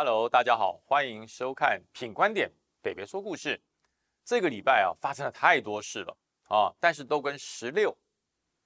Hello，大家好，欢迎收看《品观点北北说故事》。这个礼拜啊，发生了太多事了啊，但是都跟十六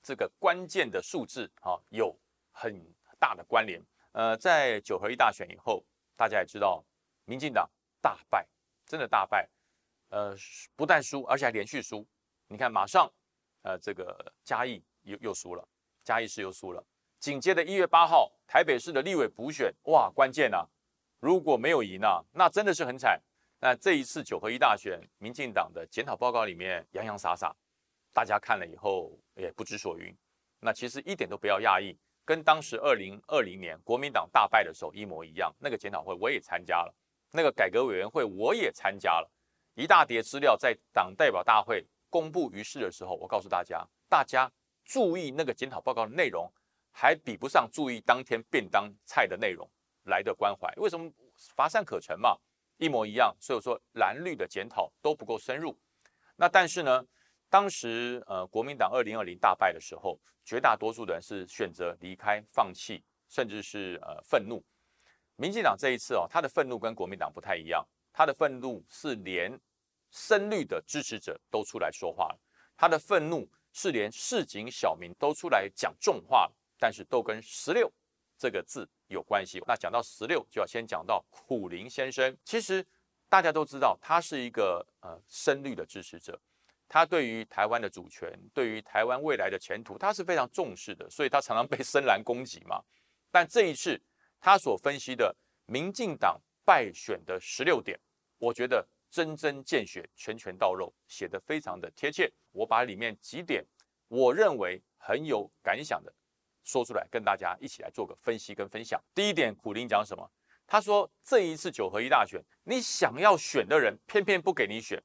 这个关键的数字啊有很大的关联。呃，在九合一大选以后，大家也知道，民进党大败，真的大败。呃，不但输，而且还连续输。你看，马上，呃，这个嘉义又又输了，嘉义市又输了。紧接着一月八号，台北市的立委补选，哇，关键啊！如果没有赢啊，那真的是很惨。那这一次九合一大选，民进党的检讨报告里面洋洋洒洒，大家看了以后也不知所云。那其实一点都不要讶异，跟当时二零二零年国民党大败的时候一模一样。那个检讨会我也参加了，那个改革委员会我也参加了，一大叠资料在党代表大会公布于世的时候，我告诉大家，大家注意那个检讨报告的内容。还比不上注意当天便当菜的内容来的关怀，为什么乏善可陈嘛？一模一样，所以说蓝绿的检讨都不够深入。那但是呢，当时呃国民党二零二零大败的时候，绝大多数的人是选择离开、放弃，甚至是呃愤怒。民进党这一次哦，他的愤怒跟国民党不太一样，他的愤怒是连深绿的支持者都出来说话了，他的愤怒是连市井小民都出来讲重话了。但是都跟“十六”这个字有关系。那讲到“十六”，就要先讲到苦林先生。其实大家都知道，他是一个呃深绿的支持者，他对于台湾的主权，对于台湾未来的前途，他是非常重视的。所以他常常被深蓝攻击嘛。但这一次他所分析的民进党败选的十六点，我觉得针针见血、拳拳到肉，写得非常的贴切。我把里面几点我认为很有感想的。说出来跟大家一起来做个分析跟分享。第一点，苦林讲什么？他说这一次九合一大选，你想要选的人偏偏不给你选，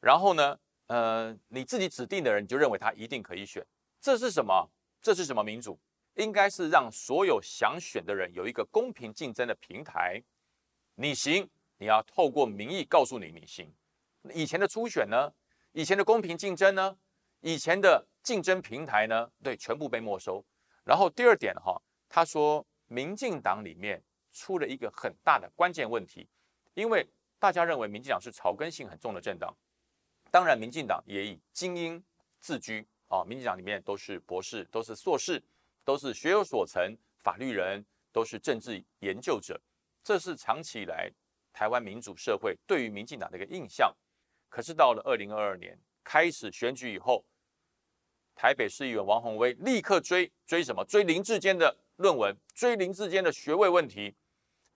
然后呢，呃，你自己指定的人你就认为他一定可以选，这是什么？这是什么民主？应该是让所有想选的人有一个公平竞争的平台。你行，你要透过民意告诉你你行。以前的初选呢？以前的公平竞争呢？以前的竞争平台呢？对，全部被没收。然后第二点哈，他说民进党里面出了一个很大的关键问题，因为大家认为民进党是草根性很重的政党，当然民进党也以精英自居啊，民进党里面都是博士，都是硕士，都是学有所成，法律人，都是政治研究者，这是长期以来台湾民主社会对于民进党的一个印象。可是到了二零二二年开始选举以后。台北市议员王宏威立刻追追什么？追林志坚的论文，追林志坚的学位问题。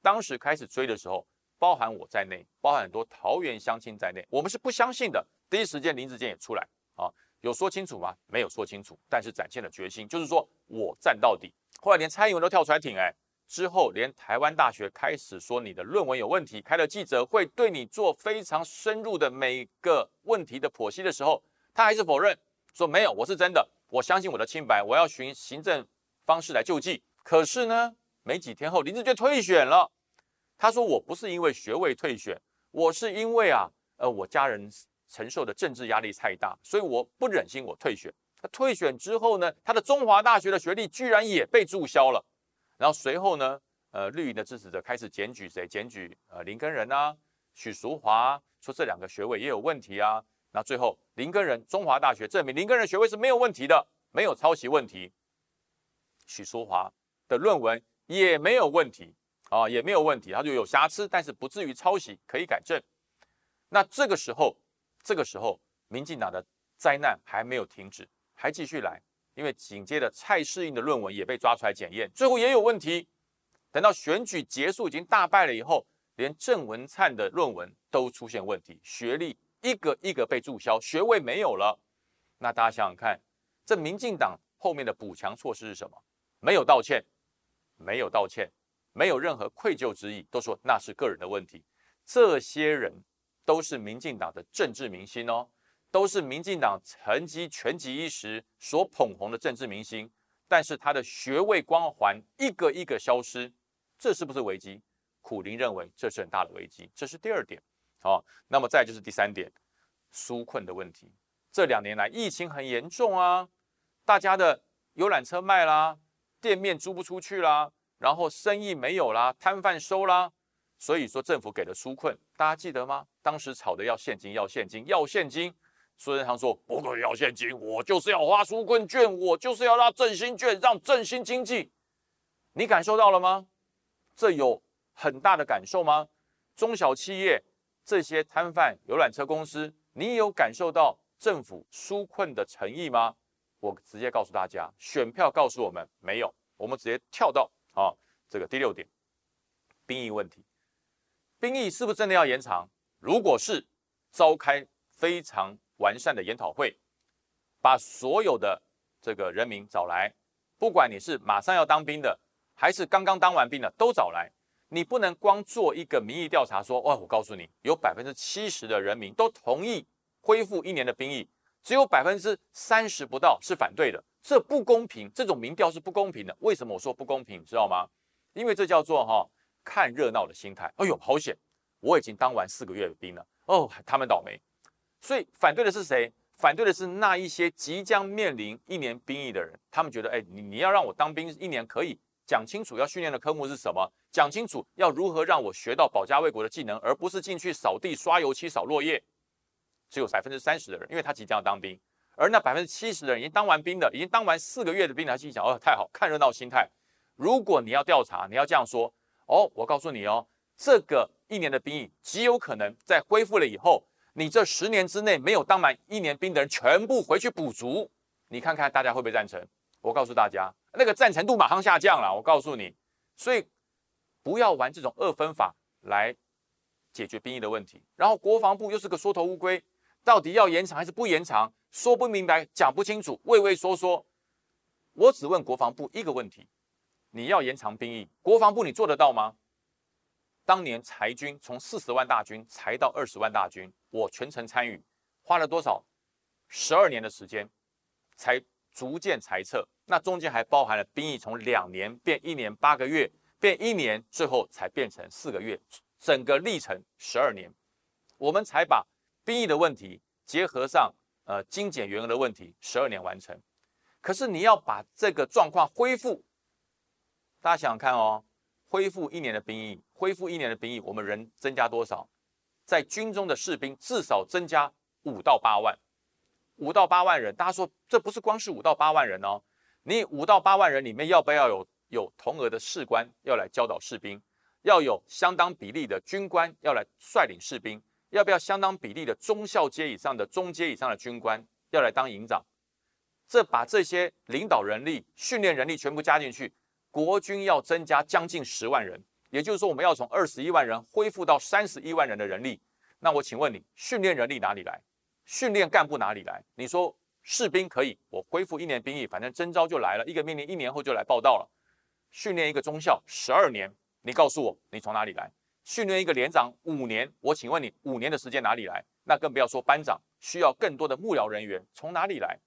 当时开始追的时候，包含我在内，包含很多桃园乡亲在内，我们是不相信的。第一时间林志坚也出来啊，有说清楚吗？没有说清楚，但是展现了决心，就是说我站到底。后来连蔡英文都跳出来挺，哎，之后连台湾大学开始说你的论文有问题，开了记者会对你做非常深入的每个问题的剖析的时候，他还是否认。说没有，我是真的，我相信我的清白，我要寻行政方式来救济。可是呢，没几天后，林志坚退选了。他说我不是因为学位退选，我是因为啊，呃，我家人承受的政治压力太大，所以我不忍心我退选。他退选之后呢，他的中华大学的学历居然也被注销了。然后随后呢，呃，绿营的支持者开始检举谁？检举呃林根仁啊、许淑华，说这两个学位也有问题啊。那最后，林根仁中华大学证明林根仁学位是没有问题的，没有抄袭问题。许淑华的论文也没有问题啊，也没有问题，他就有瑕疵，但是不至于抄袭，可以改正。那这个时候，这个时候，民进党的灾难还没有停止，还继续来，因为紧接着蔡适应的论文也被抓出来检验，最后也有问题。等到选举结束，已经大败了以后，连郑文灿的论文都出现问题，学历。一个一个被注销，学位没有了。那大家想想看，这民进党后面的补强措施是什么？没有道歉，没有道歉，没有任何愧疚之意，都说那是个人的问题。这些人都是民进党的政治明星哦，都是民进党成绩全集一时所捧红的政治明星。但是他的学位光环一个一个消失，这是不是危机？苦林认为这是很大的危机，这是第二点。好，那么再就是第三点，纾困的问题。这两年来疫情很严重啊，大家的游览车卖啦，店面租不出去啦，然后生意没有啦，摊贩收啦，所以说政府给了纾困，大家记得吗？当时吵的要现金，要现金，要现金。苏贞昌说：“不可以要现金，我就是要花纾困券，我就是要让振兴券，让振兴经济。你感受到了吗？这有很大的感受吗？中小企业这些摊贩、游览车公司，你有感受到政府纾困的诚意吗？我直接告诉大家，选票告诉我们没有。我们直接跳到啊，这个第六点，兵役问题。兵役是不是真的要延长？如果是，召开非常完善的研讨会，把所有的这个人民找来，不管你是马上要当兵的，还是刚刚当完兵的，都找来。你不能光做一个民意调查，说哇，我告诉你，有百分之七十的人民都同意恢复一年的兵役，只有百分之三十不到是反对的，这不公平。这种民调是不公平的。为什么我说不公平？知道吗？因为这叫做哈。看热闹的心态，哎呦，好险！我已经当完四个月的兵了，哦，他们倒霉。所以反对的是谁？反对的是那一些即将面临一年兵役的人。他们觉得，哎，你你要让我当兵一年，可以讲清楚要训练的科目是什么，讲清楚要如何让我学到保家卫国的技能，而不是进去扫地、刷油漆、扫落叶。只有百分之三十的人，因为他即将要当兵，而那百分之七十的人已经当完兵的，已经当完四个月的兵，他心想，哦，太好看热闹心态。如果你要调查，你要这样说。哦，我告诉你哦，这个一年的兵役极有可能在恢复了以后，你这十年之内没有当满一年兵的人全部回去补足，你看看大家会不会赞成？我告诉大家，那个赞成度马上下降了。我告诉你，所以不要玩这种二分法来解决兵役的问题。然后国防部又是个缩头乌龟，到底要延长还是不延长？说不明白，讲不清楚，畏畏缩缩。我只问国防部一个问题。你要延长兵役，国防部你做得到吗？当年裁军从四十万大军裁到二十万大军，我全程参与，花了多少？十二年的时间才逐渐裁撤，那中间还包含了兵役从两年变一年八个月，变一年，最后才变成四个月，整个历程十二年，我们才把兵役的问题结合上呃精简员额的问题，十二年完成。可是你要把这个状况恢复。大家想想看哦，恢复一年的兵役，恢复一年的兵役，我们人增加多少？在军中的士兵至少增加五到八万，五到八万人。大家说这不是光是五到八万人哦，你五到八万人里面要不要有有同额的士官要来教导士兵？要有相当比例的军官要来率领士兵？要不要相当比例的中校阶以上的中阶以上的军官要来当营长？这把这些领导人力、训练人力全部加进去。国军要增加将近十万人，也就是说，我们要从二十一万人恢复到三十一万人的人力。那我请问你，训练人力哪里来？训练干部哪里来？你说士兵可以，我恢复一年兵役，反正征召就来了，一个命令一年后就来报道了。训练一个中校十二年，你告诉我你从哪里来？训练一个连长五年，我请问你五年的时间哪里来？那更不要说班长需要更多的幕僚人员从哪里来？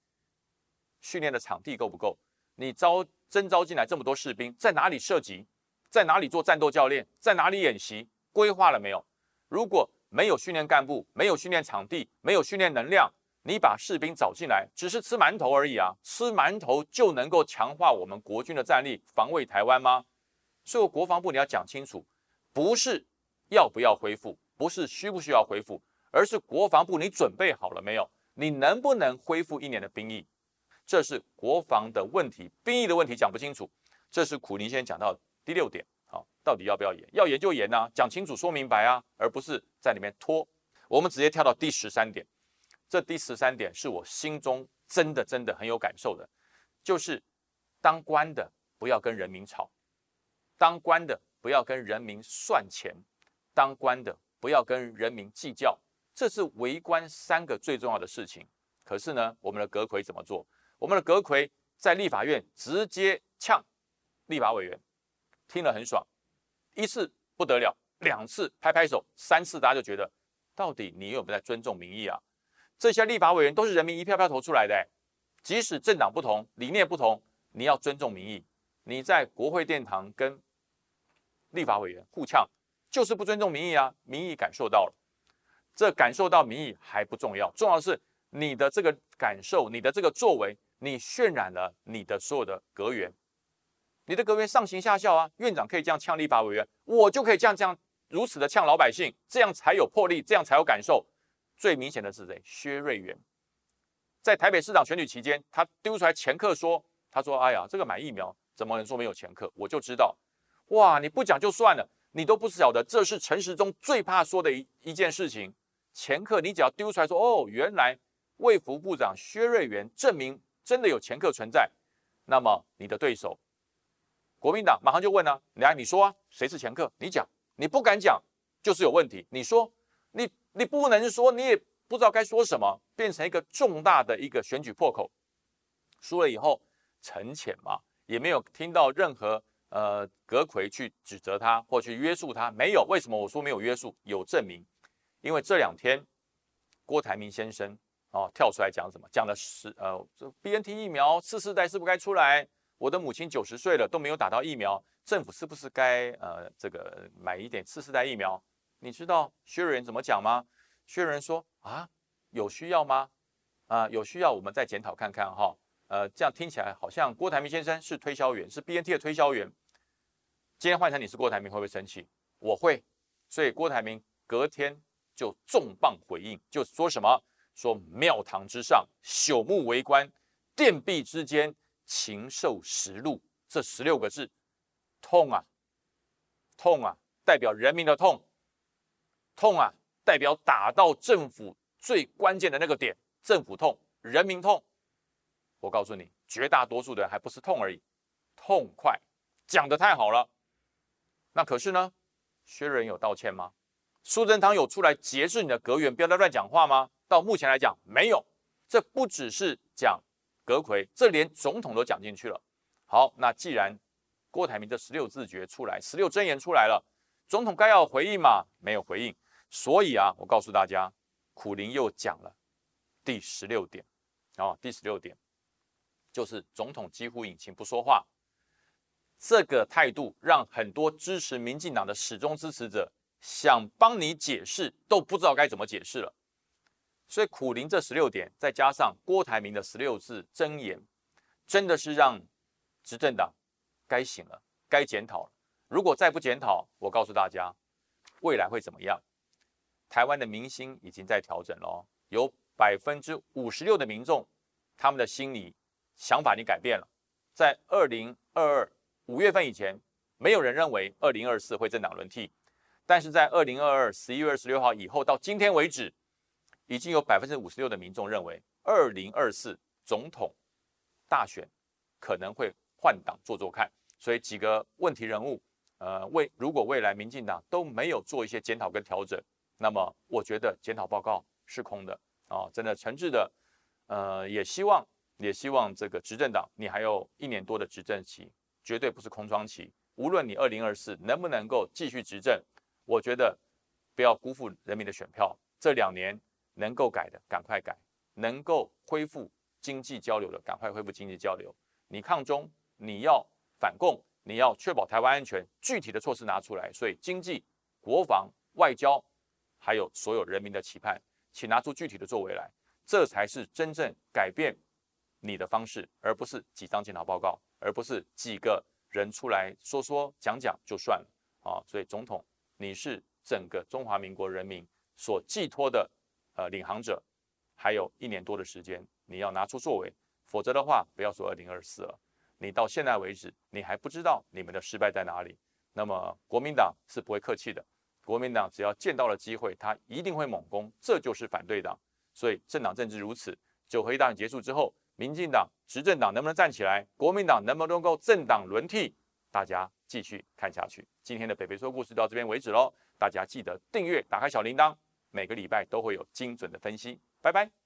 训练的场地够不够？你招？征召进来这么多士兵，在哪里涉及？在哪里做战斗教练？在哪里演习？规划了没有？如果没有训练干部，没有训练场地，没有训练能量，你把士兵找进来，只是吃馒头而已啊！吃馒头就能够强化我们国军的战力，防卫台湾吗？所以国防部你要讲清楚，不是要不要恢复，不是需不需要恢复，而是国防部你准备好了没有？你能不能恢复一年的兵役？这是国防的问题，兵役的问题讲不清楚。这是苦林先讲到第六点，好，到底要不要严？要严就严呐，讲清楚说明白啊，而不是在里面拖。我们直接跳到第十三点，这第十三点是我心中真的真的很有感受的，就是当官的不要跟人民吵，当官的不要跟人民算钱，当官的不要跟人民计较，这是为官三个最重要的事情。可是呢，我们的阁魁怎么做？我们的阁魁在立法院直接呛立法委员，听了很爽，一次不得了，两次拍拍手，三次大家就觉得，到底你有没有在尊重民意啊？这些立法委员都是人民一票票投出来的，即使政党不同，理念不同，你要尊重民意。你在国会殿堂跟立法委员互呛，就是不尊重民意啊！民意感受到了，这感受到民意还不重要，重要的是你的这个感受，你的这个作为。你渲染了你的所有的阁员，你的阁员上行下效啊！院长可以这样呛立法委员，我就可以这样这样如此的呛老百姓，这样才有魄力，这样才有感受。最明显的是谁？薛瑞元，在台北市长选举期间，他丢出来前客说，他说：“哎呀，这个买疫苗怎么能说没有前客？我就知道，哇，你不讲就算了，你都不晓得，这是陈时中最怕说的一一件事情。前客，你只要丢出来说，哦，原来卫福部长薛瑞元证明真的有前客存在，那么你的对手国民党马上就问啊，来，你说啊，谁是前客？你讲，你不敢讲就是有问题。你说，你。”不能说，你也不知道该说什么，变成一个重大的一个选举破口。输了以后沉潜嘛，也没有听到任何呃阁魁去指责他或去约束他，没有。为什么我说没有约束？有证明，因为这两天郭台铭先生哦跳出来讲什么？讲的是呃这，B N T 疫苗次世代是不是该出来？我的母亲九十岁了都没有打到疫苗，政府是不是该呃这个买一点次世代疫苗？你知道薛仁怎么讲吗？薛仁说啊，有需要吗？啊，有需要我们再检讨看看哈。呃，这样听起来好像郭台铭先生是推销员，是 BNT 的推销员。今天换成你是郭台铭，会不会生气？我会。所以郭台铭隔天就重磅回应，就说什么？说庙堂之上，朽木为官；殿壁之间，禽兽食禄。这十六个字，痛啊，痛啊，代表人民的痛。痛啊，代表打到政府最关键的那个点，政府痛，人民痛。我告诉你，绝大多数的人还不是痛而已，痛快，讲的太好了。那可是呢，薛仁有道歉吗？苏贞昌有出来节制你的阁员，不要再乱讲话吗？到目前来讲，没有。这不只是讲阁魁，这连总统都讲进去了。好，那既然郭台铭这十六字诀出来，十六真言出来了，总统该要回应吗？没有回应。所以啊，我告诉大家，苦林又讲了第十六点啊，第十六点就是总统几乎隐形不说话，这个态度让很多支持民进党的始终支持者想帮你解释都不知道该怎么解释了。所以苦林这十六点，再加上郭台铭的十六字真言，真的是让执政党该醒了，该检讨了。如果再不检讨，我告诉大家，未来会怎么样？台湾的民心已经在调整了，有百分之五十六的民众，他们的心理想法已经改变了。在二零二二五月份以前，没有人认为二零二四会政党轮替，但是在二零二二十一月二十六号以后到今天为止，已经有百分之五十六的民众认为二零二四总统大选可能会换党做做看。所以几个问题人物，呃，未如果未来民进党都没有做一些检讨跟调整。那么我觉得检讨报告是空的啊，真的诚挚的，呃，也希望也希望这个执政党，你还有一年多的执政期，绝对不是空窗期。无论你二零二四能不能够继续执政，我觉得不要辜负人民的选票。这两年能够改的赶快改，能够恢复经济交流的赶快恢复经济交流。你抗中，你要反共，你要确保台湾安全，具体的措施拿出来。所以经济、国防、外交。还有所有人民的期盼，请拿出具体的作为来，这才是真正改变你的方式，而不是几张检讨报告，而不是几个人出来说说讲讲就算了啊！所以，总统，你是整个中华民国人民所寄托的呃领航者，还有一年多的时间，你要拿出作为，否则的话，不要说二零二四了，你到现在为止，你还不知道你们的失败在哪里，那么国民党是不会客气的。国民党只要见到了机会，他一定会猛攻，这就是反对党。所以政党政治如此。九合一大选结束之后，民进党执政党能不能站起来？国民党能不能够政党轮替？大家继续看下去。今天的北北说故事到这边为止喽，大家记得订阅，打开小铃铛，每个礼拜都会有精准的分析。拜拜。